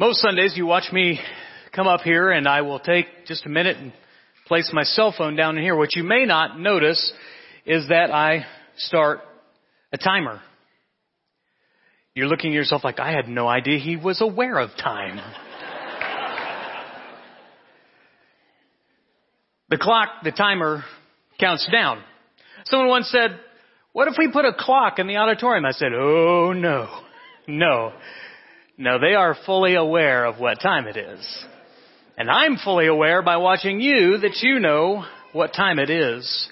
Most Sundays you watch me come up here and I will take just a minute and place my cell phone down in here. What you may not notice is that I start a timer. You're looking at yourself like, I had no idea he was aware of time. the clock, the timer counts down. Someone once said, what if we put a clock in the auditorium? I said, oh no, no. No, they are fully aware of what time it is. And I'm fully aware by watching you that you know what time it is.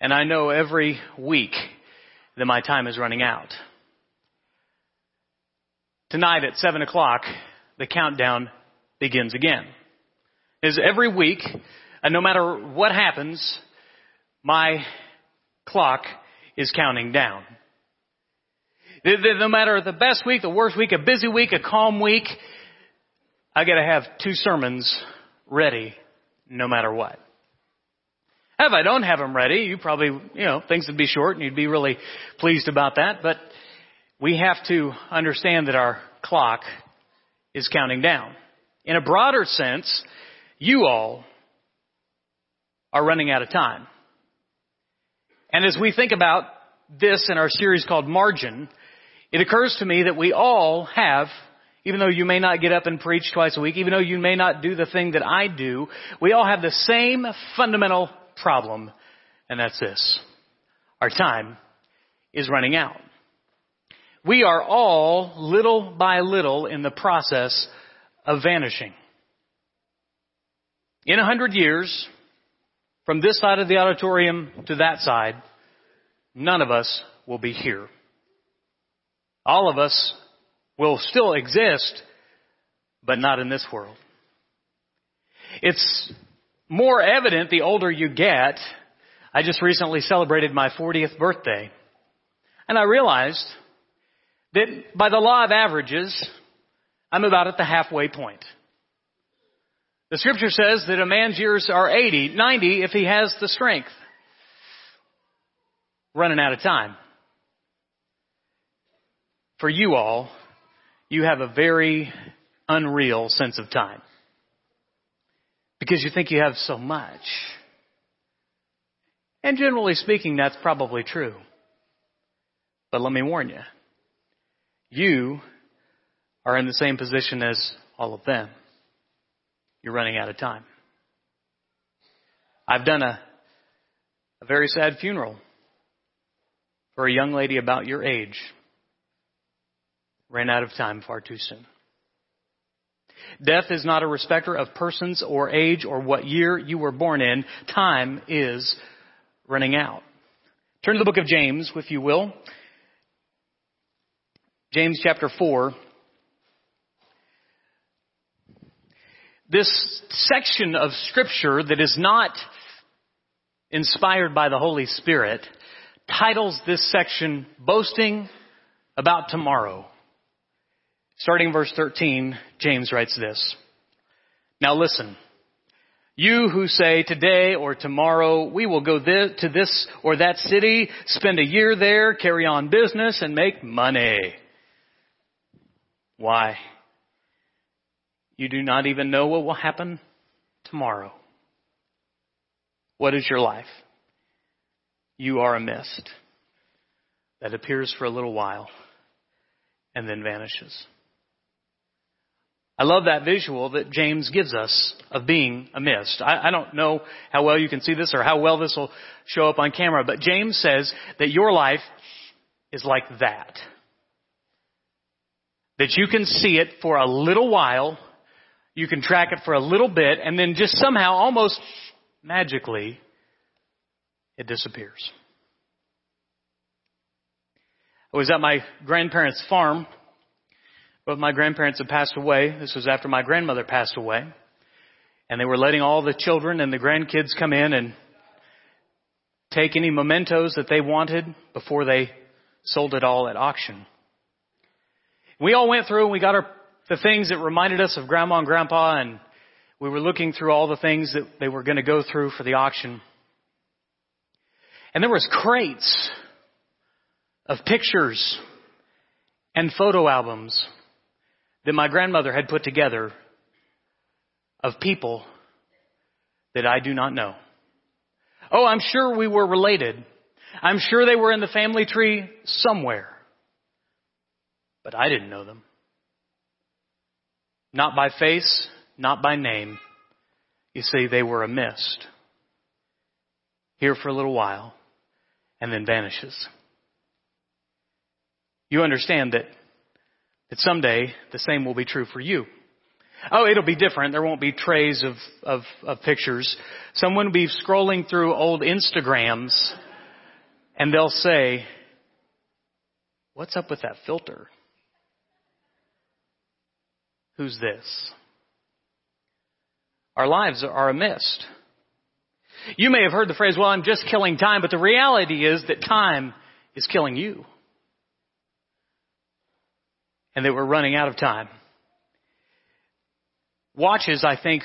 And I know every week that my time is running out. Tonight at 7 o'clock, the countdown begins again. Is every week, and no matter what happens, my clock is counting down. No matter the best week, the worst week, a busy week, a calm week, I gotta have two sermons ready no matter what. If I don't have them ready, you probably, you know, things would be short and you'd be really pleased about that, but we have to understand that our clock is counting down. In a broader sense, you all are running out of time. And as we think about this in our series called Margin, it occurs to me that we all have, even though you may not get up and preach twice a week, even though you may not do the thing that I do, we all have the same fundamental problem, and that's this. Our time is running out. We are all, little by little, in the process of vanishing. In a hundred years, from this side of the auditorium to that side, none of us will be here. All of us will still exist, but not in this world. It's more evident the older you get. I just recently celebrated my 40th birthday. And I realized that by the law of averages, I'm about at the halfway point. The scripture says that a man's years are 80, 90 if he has the strength. Running out of time for you all, you have a very unreal sense of time. Because you think you have so much. And generally speaking, that's probably true. But let me warn you. You are in the same position as all of them. You're running out of time. I've done a, a very sad funeral for a young lady about your age ran out of time far too soon. Death is not a respecter of persons or age or what year you were born in. Time is running out. Turn to the book of James, if you will. James chapter 4. This section of scripture that is not inspired by the Holy Spirit titles this section Boasting About Tomorrow. Starting verse 13, James writes this. Now listen. You who say today or tomorrow we will go to this or that city, spend a year there, carry on business and make money. Why? You do not even know what will happen tomorrow. What is your life? You are a mist that appears for a little while and then vanishes. I love that visual that James gives us of being a mist. I, I, don't know how well you can see this or how well this will show up on camera, but James says that your life is like that. That you can see it for a little while, you can track it for a little bit, and then just somehow, almost magically, it disappears. I was at my grandparents' farm both my grandparents had passed away. This was after my grandmother passed away. And they were letting all the children and the grandkids come in and take any mementos that they wanted before they sold it all at auction. We all went through and we got our, the things that reminded us of grandma and grandpa and we were looking through all the things that they were going to go through for the auction. And there was crates of pictures and photo albums that my grandmother had put together of people that I do not know. Oh, I'm sure we were related. I'm sure they were in the family tree somewhere. But I didn't know them. Not by face, not by name. You see, they were a mist. Here for a little while, and then vanishes. You understand that, that someday the same will be true for you. Oh, it'll be different. There won't be trays of, of, of pictures. Someone will be scrolling through old Instagrams and they'll say, what's up with that filter? Who's this? Our lives are a mist. You may have heard the phrase, well, I'm just killing time, but the reality is that time is killing you. And that we're running out of time. Watches, I think,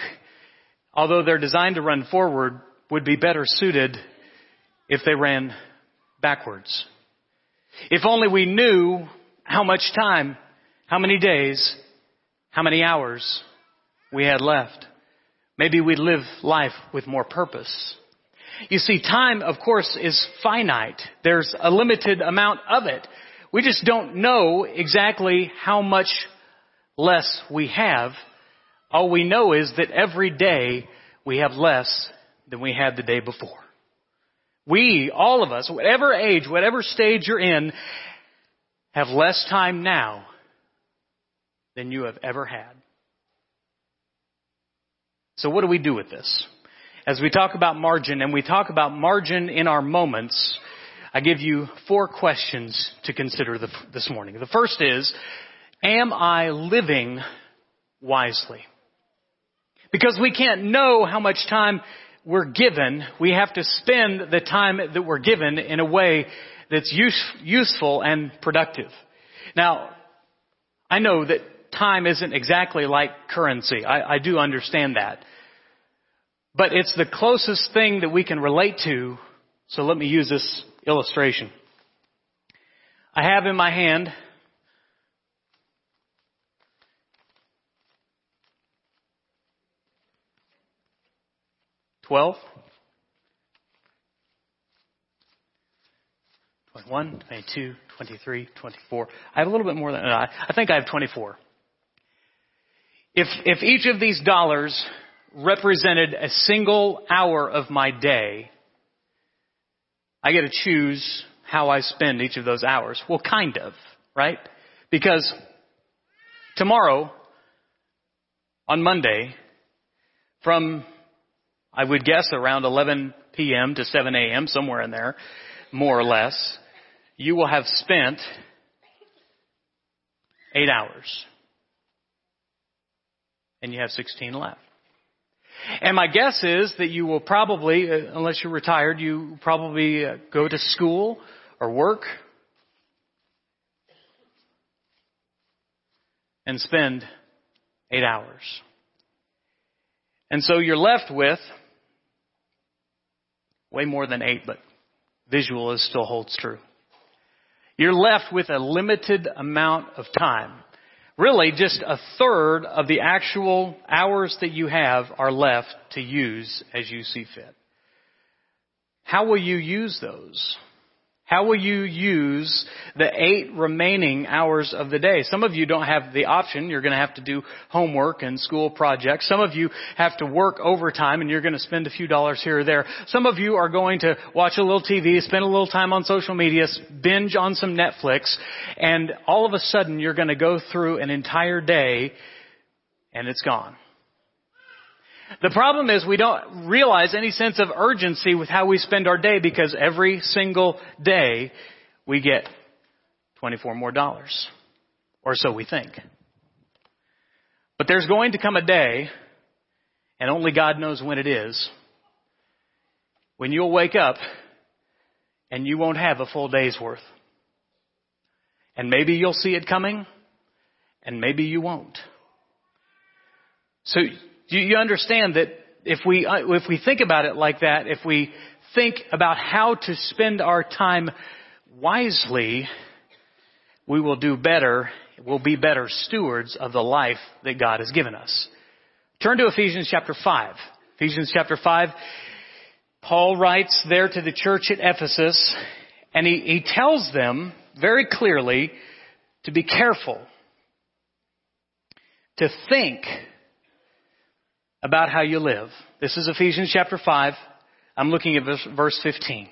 although they're designed to run forward, would be better suited if they ran backwards. If only we knew how much time, how many days, how many hours we had left. Maybe we'd live life with more purpose. You see, time, of course, is finite. There's a limited amount of it. We just don't know exactly how much less we have all we know is that every day we have less than we had the day before. We, all of us, whatever age, whatever stage you're in, have less time now than you have ever had. So what do we do with this? As we talk about margin and we talk about margin in our moments, I give you four questions to consider this morning. The first is, am I living wisely? Because we can't know how much time we're given, we have to spend the time that we're given in a way that's use, useful and productive. Now, I know that time isn't exactly like currency. I, I do understand that. But it's the closest thing that we can relate to, so let me use this illustration. I have in my hand 12, 21, 22, 23, 24. I have a little bit more than, uh, I think I have 24. If, if each of these dollars represented a single hour of my day, I get to choose how I spend each of those hours. Well, kind of, right? Because tomorrow, on Monday, from I would guess around 11 p.m. to 7 a.m., somewhere in there, more or less, you will have spent eight hours. And you have 16 left. And my guess is that you will probably, uh, unless you're retired, you probably uh, go to school or work and spend eight hours. And so you're left with way more than eight, but visual is still holds true. You're left with a limited amount of time. Really, just a third of the actual hours that you have are left to use as you see fit. How will you use those? How will you use the eight remaining hours of the day? Some of you don't have the option. You're going to have to do homework and school projects. Some of you have to work overtime and you're going to spend a few dollars here or there. Some of you are going to watch a little TV, spend a little time on social media, binge on some Netflix, and all of a sudden you're going to go through an entire day and it's gone. The problem is we don't realize any sense of urgency with how we spend our day because every single day we get 24 more dollars. Or so we think. But there's going to come a day, and only God knows when it is, when you'll wake up and you won't have a full day's worth. And maybe you'll see it coming, and maybe you won't. So you, you understand that if we, uh, if we think about it like that, if we think about how to spend our time wisely, we will do better, we'll be better stewards of the life that God has given us. Turn to Ephesians chapter 5. Ephesians chapter 5, Paul writes there to the church at Ephesus, and he, he tells them very clearly to be careful, to think about how you live. This is Ephesians chapter 5. I'm looking at verse 15.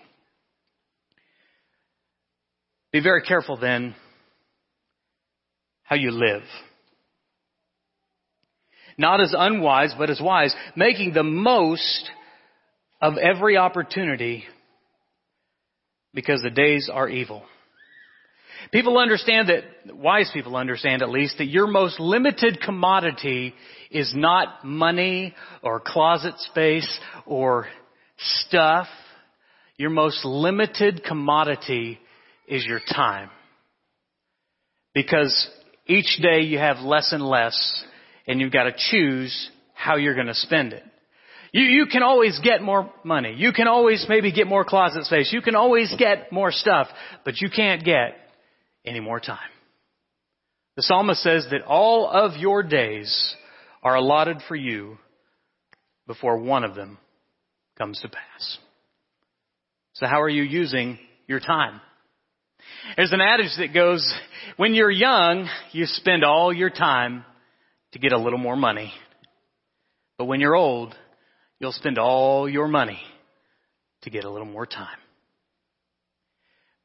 Be very careful then how you live not as unwise, but as wise, making the most of every opportunity because the days are evil. People understand that, wise people understand at least, that your most limited commodity is not money or closet space or stuff. Your most limited commodity is your time. Because each day you have less and less and you've got to choose how you're going to spend it. You, you can always get more money. You can always maybe get more closet space. You can always get more stuff, but you can't get any more time. The psalmist says that all of your days are allotted for you before one of them comes to pass. So how are you using your time? There's an adage that goes, when you're young, you spend all your time to get a little more money. But when you're old, you'll spend all your money to get a little more time.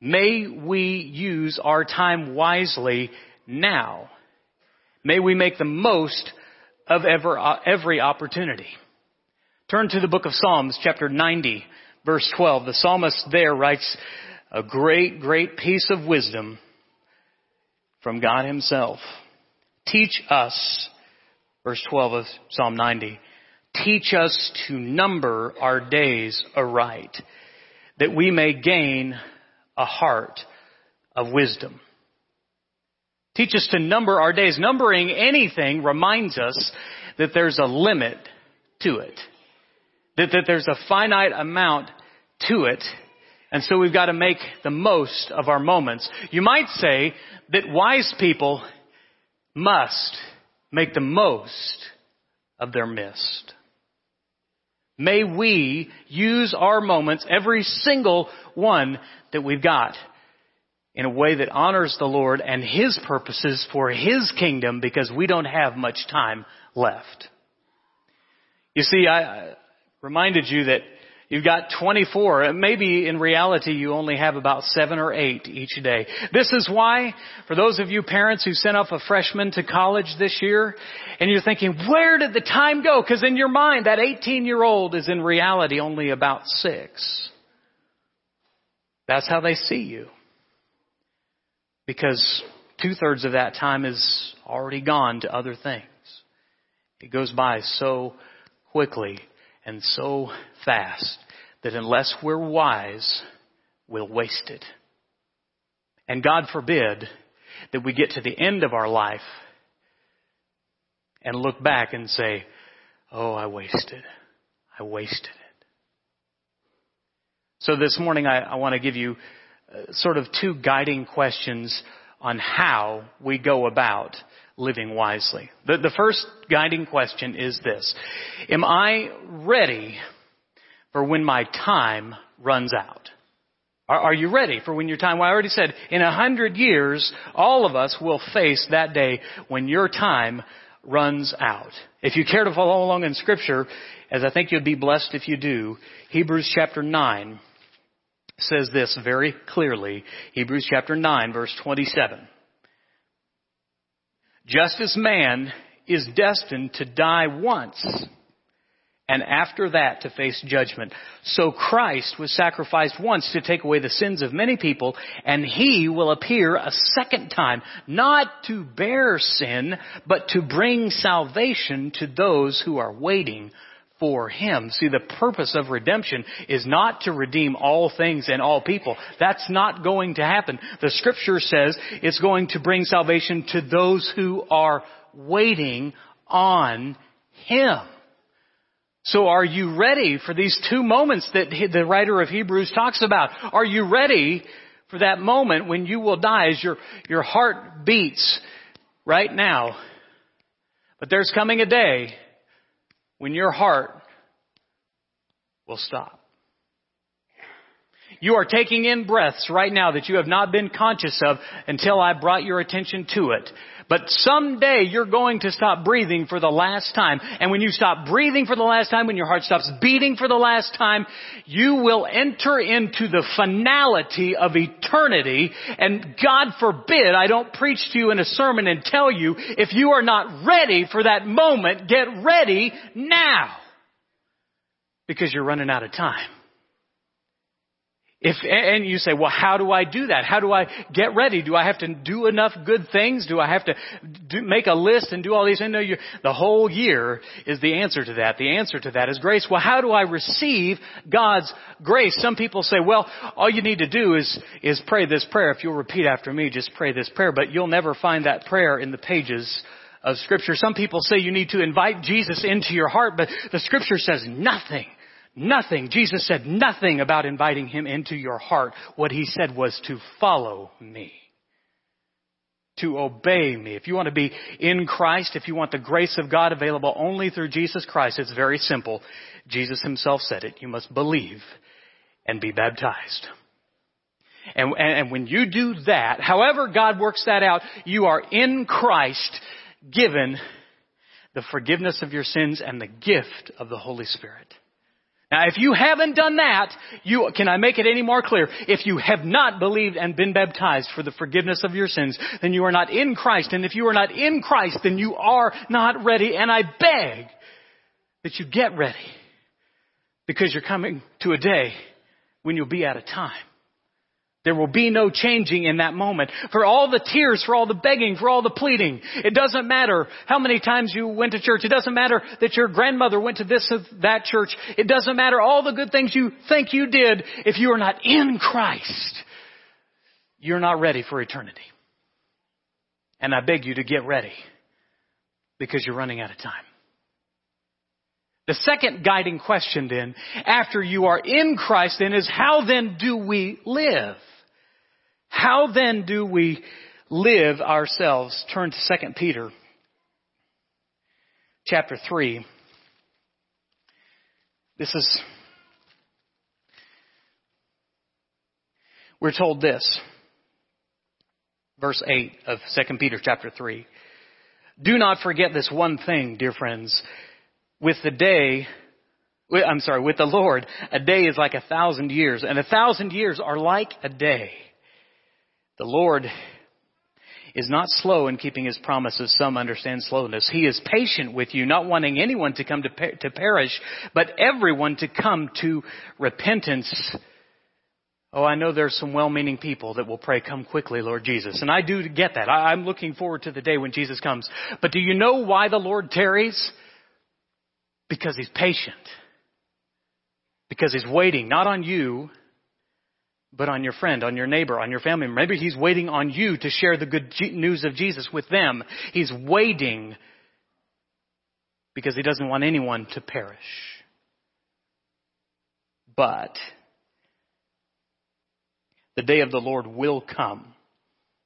May we use our time wisely now. May we make the most of ever, uh, every opportunity. Turn to the book of Psalms, chapter 90, verse 12. The psalmist there writes a great, great piece of wisdom from God himself. Teach us verse 12 of Psalm 90. Teach us to number our days aright, that we may gain a heart of wisdom. Teach us to number our days. Numbering anything reminds us that there's a limit to it. That, that there's a finite amount to it. And so we've got to make the most of our moments. You might say that wise people must make the most of their mist. May we use our moments, every single one that we've got, in a way that honors the Lord and His purposes for His kingdom because we don't have much time left. You see, I reminded you that You've got 24. Maybe in reality you only have about seven or eight each day. This is why, for those of you parents who sent off a freshman to college this year, and you're thinking, where did the time go? Because in your mind, that 18 year old is in reality only about six. That's how they see you. Because two thirds of that time is already gone to other things. It goes by so quickly and so fast that unless we're wise, we'll waste it. And God forbid that we get to the end of our life and look back and say, Oh, I wasted. I wasted it. So this morning I, I want to give you uh, sort of two guiding questions on how we go about living wisely. The, the first guiding question is this. Am I ready for when my time runs out? Are, are you ready for when your time, well, I already said, in a hundred years, all of us will face that day when your time runs out. If you care to follow along in scripture, as I think you'd be blessed if you do, Hebrews chapter 9 says this very clearly. Hebrews chapter 9 verse 27. Just as man is destined to die once, and after that to face judgment. So Christ was sacrificed once to take away the sins of many people, and He will appear a second time, not to bear sin, but to bring salvation to those who are waiting for Him. See, the purpose of redemption is not to redeem all things and all people. That's not going to happen. The scripture says it's going to bring salvation to those who are waiting on Him. So are you ready for these two moments that the writer of Hebrews talks about? Are you ready for that moment when you will die as your, your heart beats right now. But there's coming a day when your heart will stop. You are taking in breaths right now that you have not been conscious of until I brought your attention to it. But someday you're going to stop breathing for the last time. And when you stop breathing for the last time, when your heart stops beating for the last time, you will enter into the finality of eternity. And God forbid I don't preach to you in a sermon and tell you if you are not ready for that moment, get ready now. Because you're running out of time. If, and you say, well, how do I do that? How do I get ready? Do I have to do enough good things? Do I have to do, make a list and do all these? things? No, you, the whole year is the answer to that. The answer to that is grace. Well, how do I receive God's grace? Some people say, well, all you need to do is, is pray this prayer. If you'll repeat after me, just pray this prayer, but you'll never find that prayer in the pages of scripture. Some people say you need to invite Jesus into your heart, but the scripture says nothing Nothing. Jesus said nothing about inviting him into your heart. What he said was to follow me. To obey me. If you want to be in Christ, if you want the grace of God available only through Jesus Christ, it's very simple. Jesus himself said it. You must believe and be baptized. And, and, and when you do that, however God works that out, you are in Christ given the forgiveness of your sins and the gift of the Holy Spirit. Now, if you haven't done that, you, can I make it any more clear? If you have not believed and been baptized for the forgiveness of your sins, then you are not in Christ. And if you are not in Christ, then you are not ready. And I beg that you get ready. Because you're coming to a day when you'll be out of time. There will be no changing in that moment. For all the tears, for all the begging, for all the pleading. It doesn't matter how many times you went to church. It doesn't matter that your grandmother went to this or that church. It doesn't matter all the good things you think you did. If you are not in Christ, you're not ready for eternity. And I beg you to get ready because you're running out of time. The second guiding question then, after you are in Christ then is how then do we live? How then do we live ourselves? Turn to 2 Peter chapter 3. This is, we're told this. Verse 8 of 2 Peter chapter 3. Do not forget this one thing, dear friends. With the day, I'm sorry, with the Lord, a day is like a thousand years, and a thousand years are like a day. The Lord is not slow in keeping his promises. Some understand slowness. He is patient with you, not wanting anyone to come to, per- to perish, but everyone to come to repentance. Oh, I know there's some well-meaning people that will pray, come quickly, Lord Jesus. And I do get that. I, I'm looking forward to the day when Jesus comes. But do you know why the Lord tarries? Because He's patient. Because He's waiting, not on you, but on your friend, on your neighbor, on your family. Maybe he's waiting on you to share the good news of Jesus with them. He's waiting because he doesn't want anyone to perish. But the day of the Lord will come.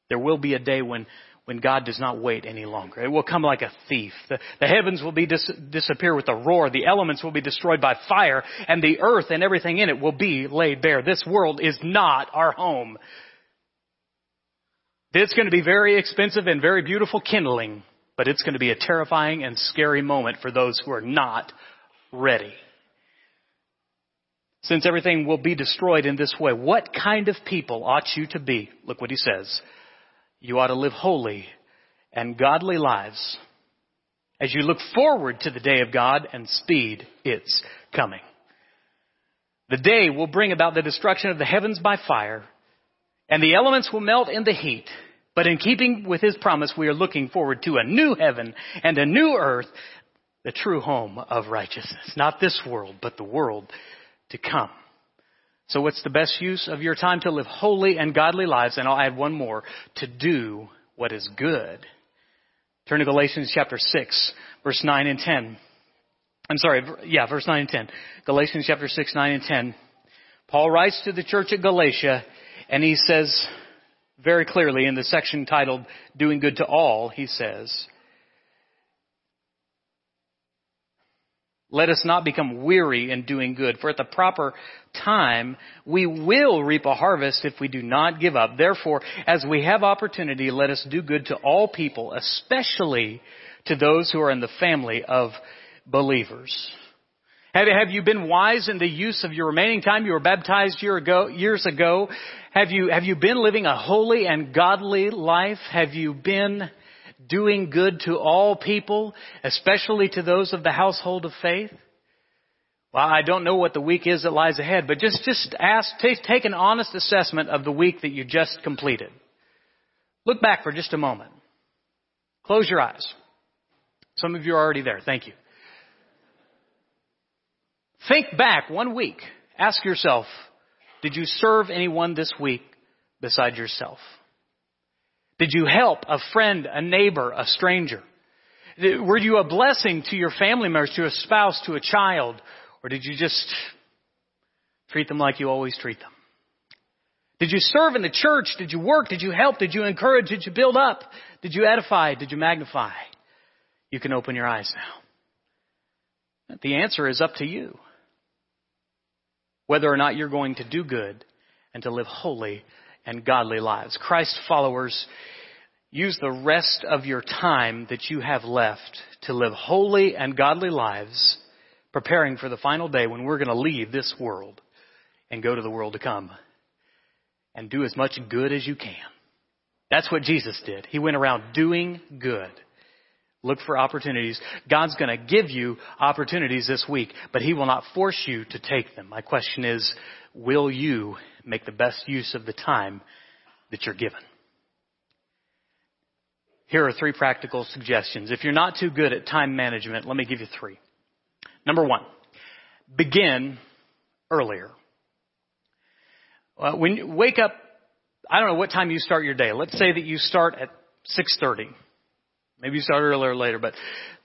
There will be a day when when God does not wait any longer. It will come like a thief. The, the heavens will be dis- disappear with a roar. The elements will be destroyed by fire and the earth and everything in it will be laid bare. This world is not our home. It's going to be very expensive and very beautiful kindling, but it's going to be a terrifying and scary moment for those who are not ready. Since everything will be destroyed in this way, what kind of people ought you to be? Look what he says. You ought to live holy and godly lives as you look forward to the day of God and speed its coming. The day will bring about the destruction of the heavens by fire, and the elements will melt in the heat. But in keeping with his promise, we are looking forward to a new heaven and a new earth, the true home of righteousness. Not this world, but the world to come. So what's the best use of your time? To live holy and godly lives, and I'll add one more, to do what is good. Turn to Galatians chapter 6, verse 9 and 10. I'm sorry, yeah, verse 9 and 10. Galatians chapter 6, 9 and 10. Paul writes to the church at Galatia, And he says very clearly in the section titled Doing Good to All, he says, Let us not become weary in doing good, for at the proper time we will reap a harvest if we do not give up. Therefore, as we have opportunity, let us do good to all people, especially to those who are in the family of believers. Have, have you been wise in the use of your remaining time? You were baptized year ago, years ago. Have you, have you been living a holy and godly life? Have you been doing good to all people, especially to those of the household of faith? Well, I don't know what the week is that lies ahead, but just, just ask, take, take an honest assessment of the week that you just completed. Look back for just a moment. Close your eyes. Some of you are already there. Thank you. Think back one week. Ask yourself, did you serve anyone this week besides yourself? Did you help a friend, a neighbor, a stranger? Were you a blessing to your family members, to a spouse, to a child? Or did you just treat them like you always treat them? Did you serve in the church? Did you work? Did you help? Did you encourage? Did you build up? Did you edify? Did you magnify? You can open your eyes now. The answer is up to you whether or not you're going to do good and to live holy and godly lives. Christ followers, use the rest of your time that you have left to live holy and godly lives, preparing for the final day when we're going to leave this world and go to the world to come. And do as much good as you can. That's what Jesus did. He went around doing good. Look for opportunities. God's going to give you opportunities this week, but He will not force you to take them. My question is, will you make the best use of the time that you're given? Here are three practical suggestions. If you're not too good at time management, let me give you three. Number one, begin earlier. Uh, when you wake up, I don't know what time you start your day. Let's say that you start at 6:30. Maybe you start earlier or later, but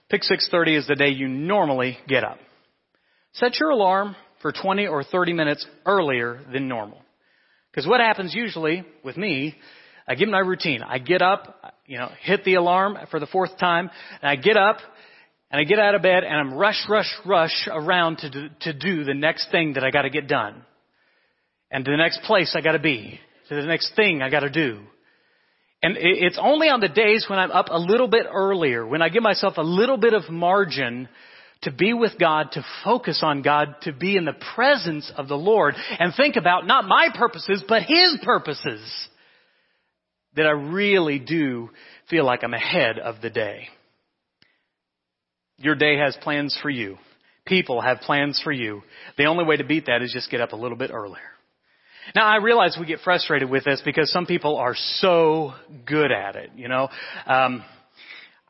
pick 6.30 is the day you normally get up. Set your alarm for 20 or 30 minutes earlier than normal. Because what happens usually with me, I give my routine. I get up, you know, hit the alarm for the fourth time, and I get up, and I get out of bed, and I'm rush, rush, rush around to do, to do the next thing that I gotta get done. And to the next place I gotta be. To the next thing I gotta do. And it's only on the days when I'm up a little bit earlier, when I give myself a little bit of margin to be with God, to focus on God, to be in the presence of the Lord, and think about not my purposes, but His purposes, that I really do feel like I'm ahead of the day. Your day has plans for you. People have plans for you. The only way to beat that is just get up a little bit earlier. Now I realize we get frustrated with this because some people are so good at it, you know. Um,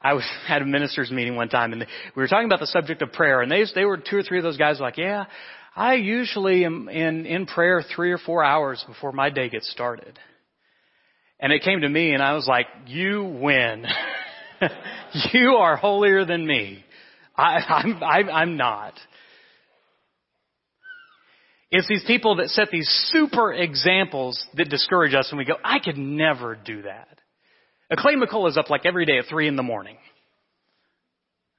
I was had a ministers meeting one time and we were talking about the subject of prayer and they they were two or three of those guys like, yeah, I usually am in in prayer three or four hours before my day gets started. And it came to me and I was like, you win. you are holier than me. I, I'm, I'm, I'm not. It's these people that set these super examples that discourage us and we go, I could never do that. McCullough is up like every day at three in the morning.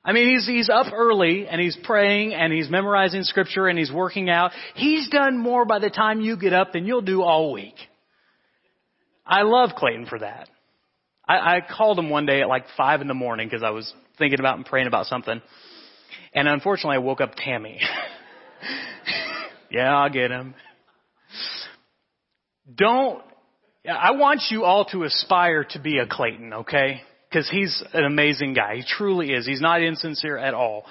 I mean, he's, he's up early and he's praying and he's memorizing scripture and he's working out. He's done more by the time you get up than you'll do all week. I love Clayton for that. I, I called him one day at like five in the morning because I was thinking about and praying about something. And unfortunately I woke up Tammy. Yeah, I'll get him. Don't, I want you all to aspire to be a Clayton, okay? Because he's an amazing guy. He truly is. He's not insincere at all.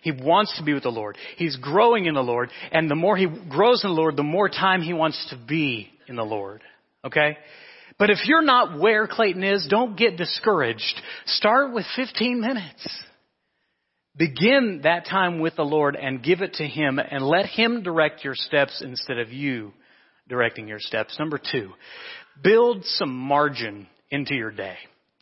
He wants to be with the Lord. He's growing in the Lord. And the more he grows in the Lord, the more time he wants to be in the Lord. Okay? But if you're not where Clayton is, don't get discouraged. Start with 15 minutes. Begin that time with the Lord and give it to Him and let Him direct your steps instead of you directing your steps. Number two, build some margin into your day.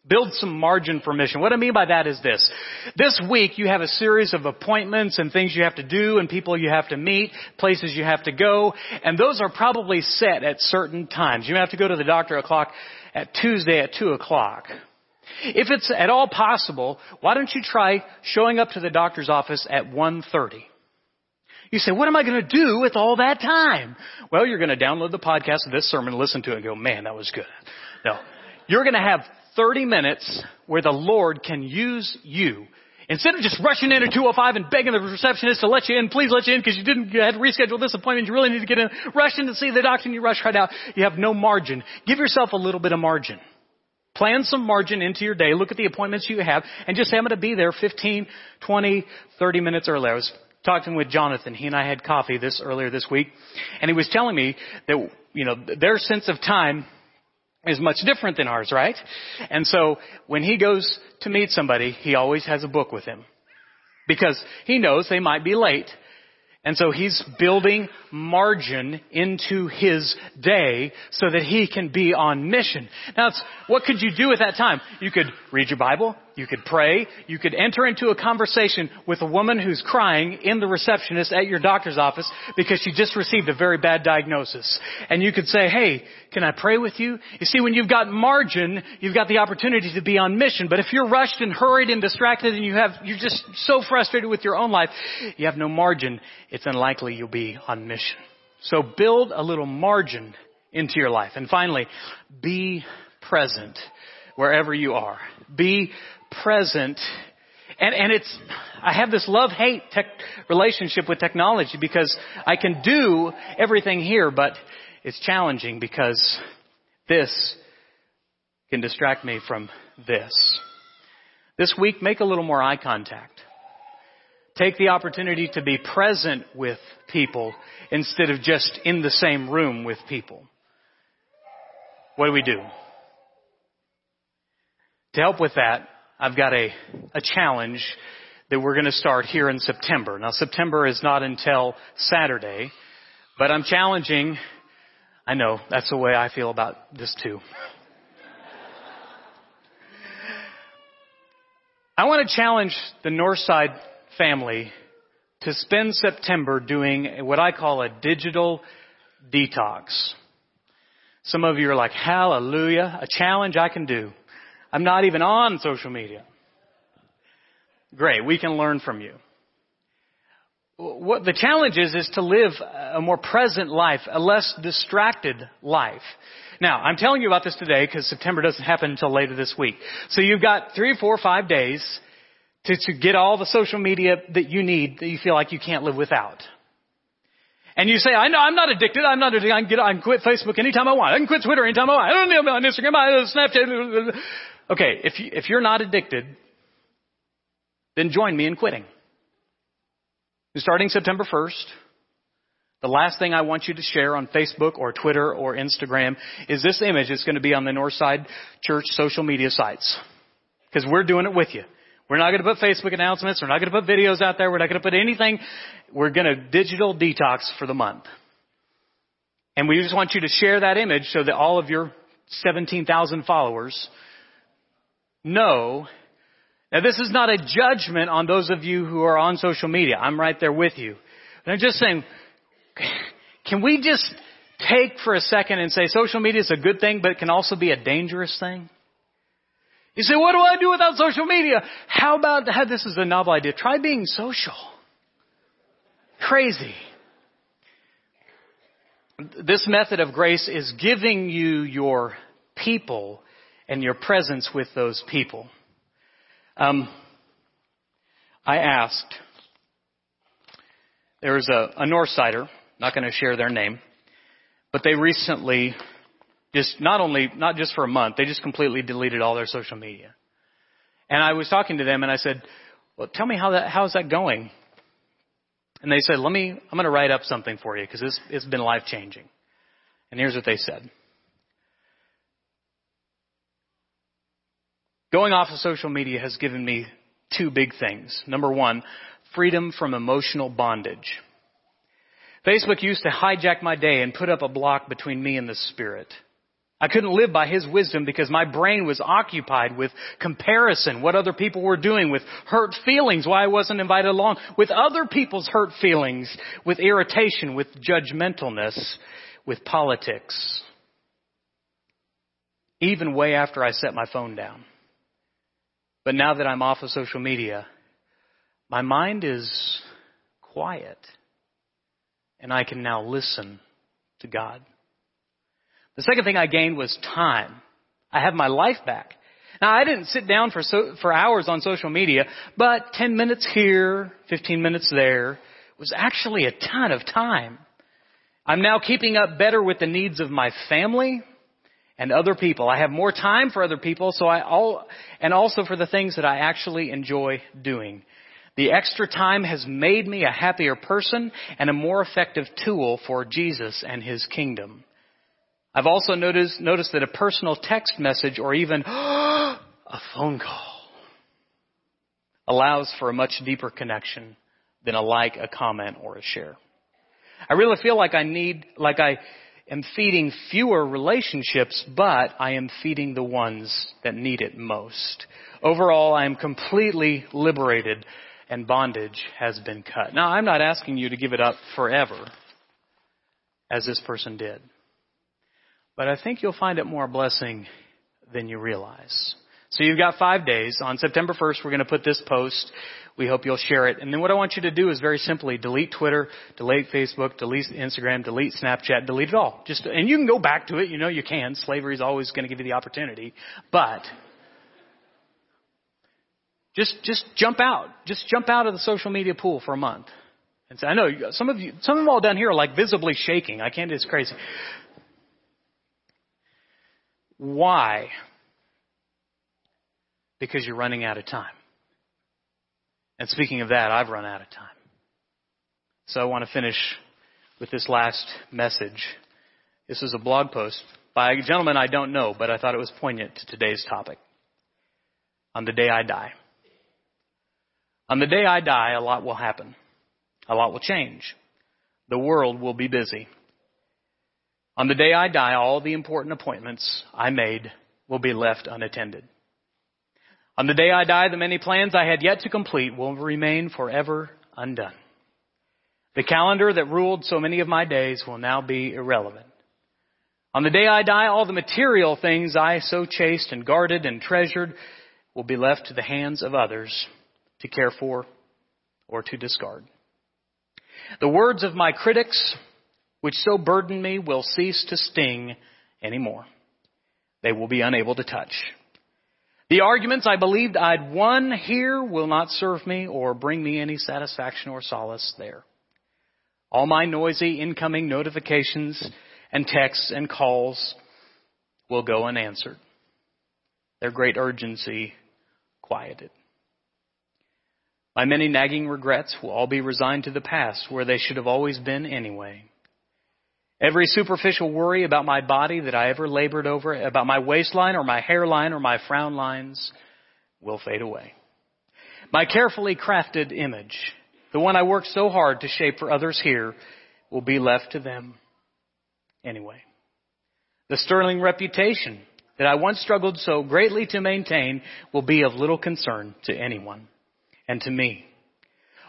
Build some margin for mission. What I mean by that is this. This week you have a series of appointments and things you have to do and people you have to meet, places you have to go, and those are probably set at certain times. You have to go to the doctor o'clock at Tuesday at 2 o'clock. If it's at all possible, why don't you try showing up to the doctor's office at 1.30? You say, what am I going to do with all that time? Well, you're going to download the podcast of this sermon, listen to it, and go, man, that was good. No. You're going to have 30 minutes where the Lord can use you. Instead of just rushing in at 205 and begging the receptionist to let you in, please let you in because you didn't you had to reschedule this appointment, you really need to get in, rush in to see the doctor and you rush right out. You have no margin. Give yourself a little bit of margin. Plan some margin into your day. Look at the appointments you have and just say, I'm going to be there 15, 20, 30 minutes early. I was talking with Jonathan. He and I had coffee this earlier this week and he was telling me that, you know, their sense of time is much different than ours, right? And so when he goes to meet somebody, he always has a book with him. Because he knows they might be late. And so he's building margin into his day so that he can be on mission. Now, what could you do at that time? You could read your Bible. You could pray. You could enter into a conversation with a woman who's crying in the receptionist at your doctor's office because she just received a very bad diagnosis. And you could say, hey, can I pray with you? You see, when you've got margin, you've got the opportunity to be on mission. But if you're rushed and hurried and distracted and you have, you're just so frustrated with your own life, you have no margin, it's unlikely you'll be on mission. So build a little margin into your life. And finally, be present wherever you are. Be present. And, and it's, I have this love-hate tech relationship with technology because I can do everything here, but it's challenging because this can distract me from this. This week, make a little more eye contact. Take the opportunity to be present with people instead of just in the same room with people. What do we do? To help with that, I've got a, a challenge that we're going to start here in September. Now September is not until Saturday, but I'm challenging, I know, that's the way I feel about this too. I want to challenge the Northside family to spend September doing what I call a digital detox. Some of you are like, hallelujah, a challenge I can do. I'm not even on social media. Great, we can learn from you. What the challenge is, is to live a more present life, a less distracted life. Now, I'm telling you about this today because September doesn't happen until later this week. So you've got three, four, five days to, to get all the social media that you need that you feel like you can't live without. And you say, I know I'm not addicted. I'm not addicted. I can get, I can quit Facebook anytime I want. I can quit Twitter anytime I want. I don't need on Instagram. I don't Snapchat. Okay, if you, if you're not addicted, then join me in quitting. Starting September 1st, the last thing I want you to share on Facebook or Twitter or Instagram is this image. It's going to be on the Northside Church social media sites. Because we're doing it with you. We're not going to put Facebook announcements. We're not going to put videos out there. We're not going to put anything. We're going to digital detox for the month. And we just want you to share that image so that all of your 17,000 followers know. Now this is not a judgment on those of you who are on social media. I'm right there with you. But I'm just saying, can we just take for a second and say social media is a good thing, but it can also be a dangerous thing? You say, what do I do without social media? How about, this is a novel idea. Try being social. Crazy. This method of grace is giving you your people and your presence with those people. Um, I asked, there was a, a Northsider, not going to share their name, but they recently just not only, not just for a month, they just completely deleted all their social media. And I was talking to them and I said, well, tell me how that, how's that going? And they said, let me, I'm going to write up something for you because this, it's been life changing. And here's what they said. Going off of social media has given me two big things. Number one, freedom from emotional bondage. Facebook used to hijack my day and put up a block between me and the Spirit. I couldn't live by his wisdom because my brain was occupied with comparison, what other people were doing, with hurt feelings, why I wasn't invited along, with other people's hurt feelings, with irritation, with judgmentalness, with politics. Even way after I set my phone down. But now that I'm off of social media, my mind is quiet and I can now listen to God. The second thing I gained was time. I have my life back. Now I didn't sit down for so, for hours on social media, but 10 minutes here, 15 minutes there was actually a ton of time. I'm now keeping up better with the needs of my family and other people. I have more time for other people, so I all, and also for the things that I actually enjoy doing. The extra time has made me a happier person and a more effective tool for Jesus and His kingdom. I've also noticed, noticed that a personal text message or even a phone call allows for a much deeper connection than a like, a comment, or a share. I really feel like I need, like I am feeding fewer relationships, but I am feeding the ones that need it most. Overall, I am completely liberated and bondage has been cut. Now, I'm not asking you to give it up forever, as this person did. But I think you'll find it more blessing than you realize. So you've got five days. On September 1st, we're going to put this post. We hope you'll share it. And then what I want you to do is very simply delete Twitter, delete Facebook, delete Instagram, delete Snapchat, delete it all. Just, and you can go back to it. You know you can. Slavery is always going to give you the opportunity. But, just, just jump out. Just jump out of the social media pool for a month. And say, I know some of you, some of them all down here are like visibly shaking. I can't, it's crazy. Why? Because you're running out of time. And speaking of that, I've run out of time. So I want to finish with this last message. This is a blog post by a gentleman I don't know, but I thought it was poignant to today's topic. On the day I die. On the day I die, a lot will happen. A lot will change. The world will be busy. On the day I die, all the important appointments I made will be left unattended. On the day I die, the many plans I had yet to complete will remain forever undone. The calendar that ruled so many of my days will now be irrelevant. On the day I die, all the material things I so chased and guarded and treasured will be left to the hands of others to care for or to discard. The words of my critics which so burden me will cease to sting anymore. They will be unable to touch. The arguments I believed I'd won here will not serve me or bring me any satisfaction or solace there. All my noisy incoming notifications and texts and calls will go unanswered. Their great urgency quieted. My many nagging regrets will all be resigned to the past where they should have always been anyway. Every superficial worry about my body that I ever labored over, about my waistline or my hairline or my frown lines, will fade away. My carefully crafted image, the one I worked so hard to shape for others here, will be left to them anyway. The sterling reputation that I once struggled so greatly to maintain will be of little concern to anyone and to me.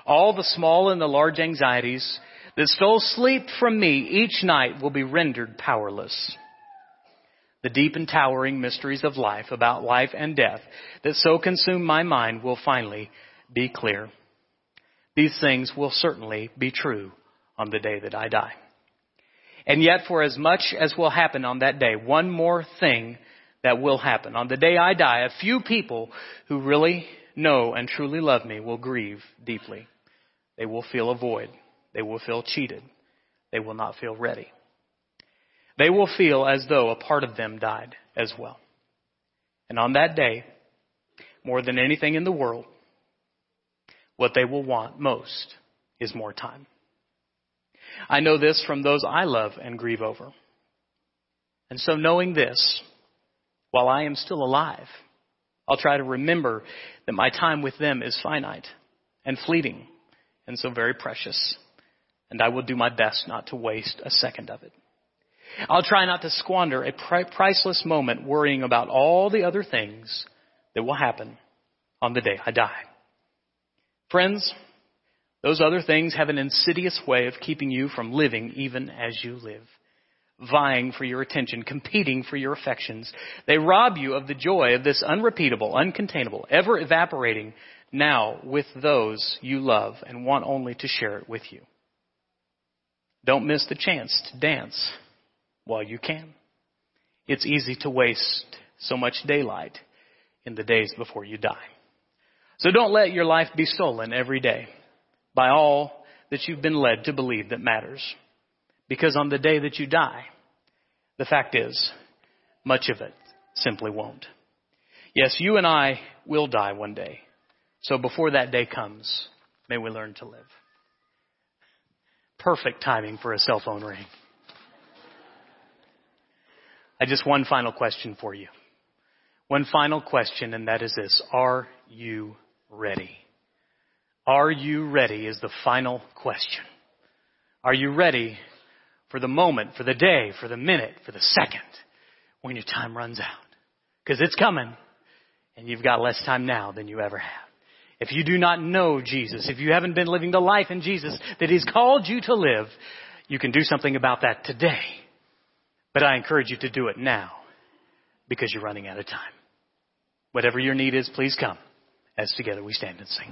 All the small and the large anxieties that stole sleep from me each night will be rendered powerless. The deep and towering mysteries of life about life and death that so consume my mind will finally be clear. These things will certainly be true on the day that I die. And yet, for as much as will happen on that day, one more thing that will happen. On the day I die, a few people who really know and truly love me will grieve deeply. They will feel a void. They will feel cheated. They will not feel ready. They will feel as though a part of them died as well. And on that day, more than anything in the world, what they will want most is more time. I know this from those I love and grieve over. And so knowing this, while I am still alive, I'll try to remember that my time with them is finite and fleeting and so very precious and I will do my best not to waste a second of it. I'll try not to squander a priceless moment worrying about all the other things that will happen on the day I die. Friends, those other things have an insidious way of keeping you from living even as you live, vying for your attention, competing for your affections. They rob you of the joy of this unrepeatable, uncontainable, ever evaporating now with those you love and want only to share it with you. Don't miss the chance to dance while you can. It's easy to waste so much daylight in the days before you die. So don't let your life be stolen every day by all that you've been led to believe that matters. Because on the day that you die, the fact is, much of it simply won't. Yes, you and I will die one day. So before that day comes, may we learn to live. Perfect timing for a cell phone ring. I just one final question for you. One final question, and that is this. Are you ready? Are you ready is the final question. Are you ready for the moment, for the day, for the minute, for the second when your time runs out? Because it's coming and you've got less time now than you ever have. If you do not know Jesus, if you haven't been living the life in Jesus that He's called you to live, you can do something about that today. But I encourage you to do it now because you're running out of time. Whatever your need is, please come as together we stand and sing.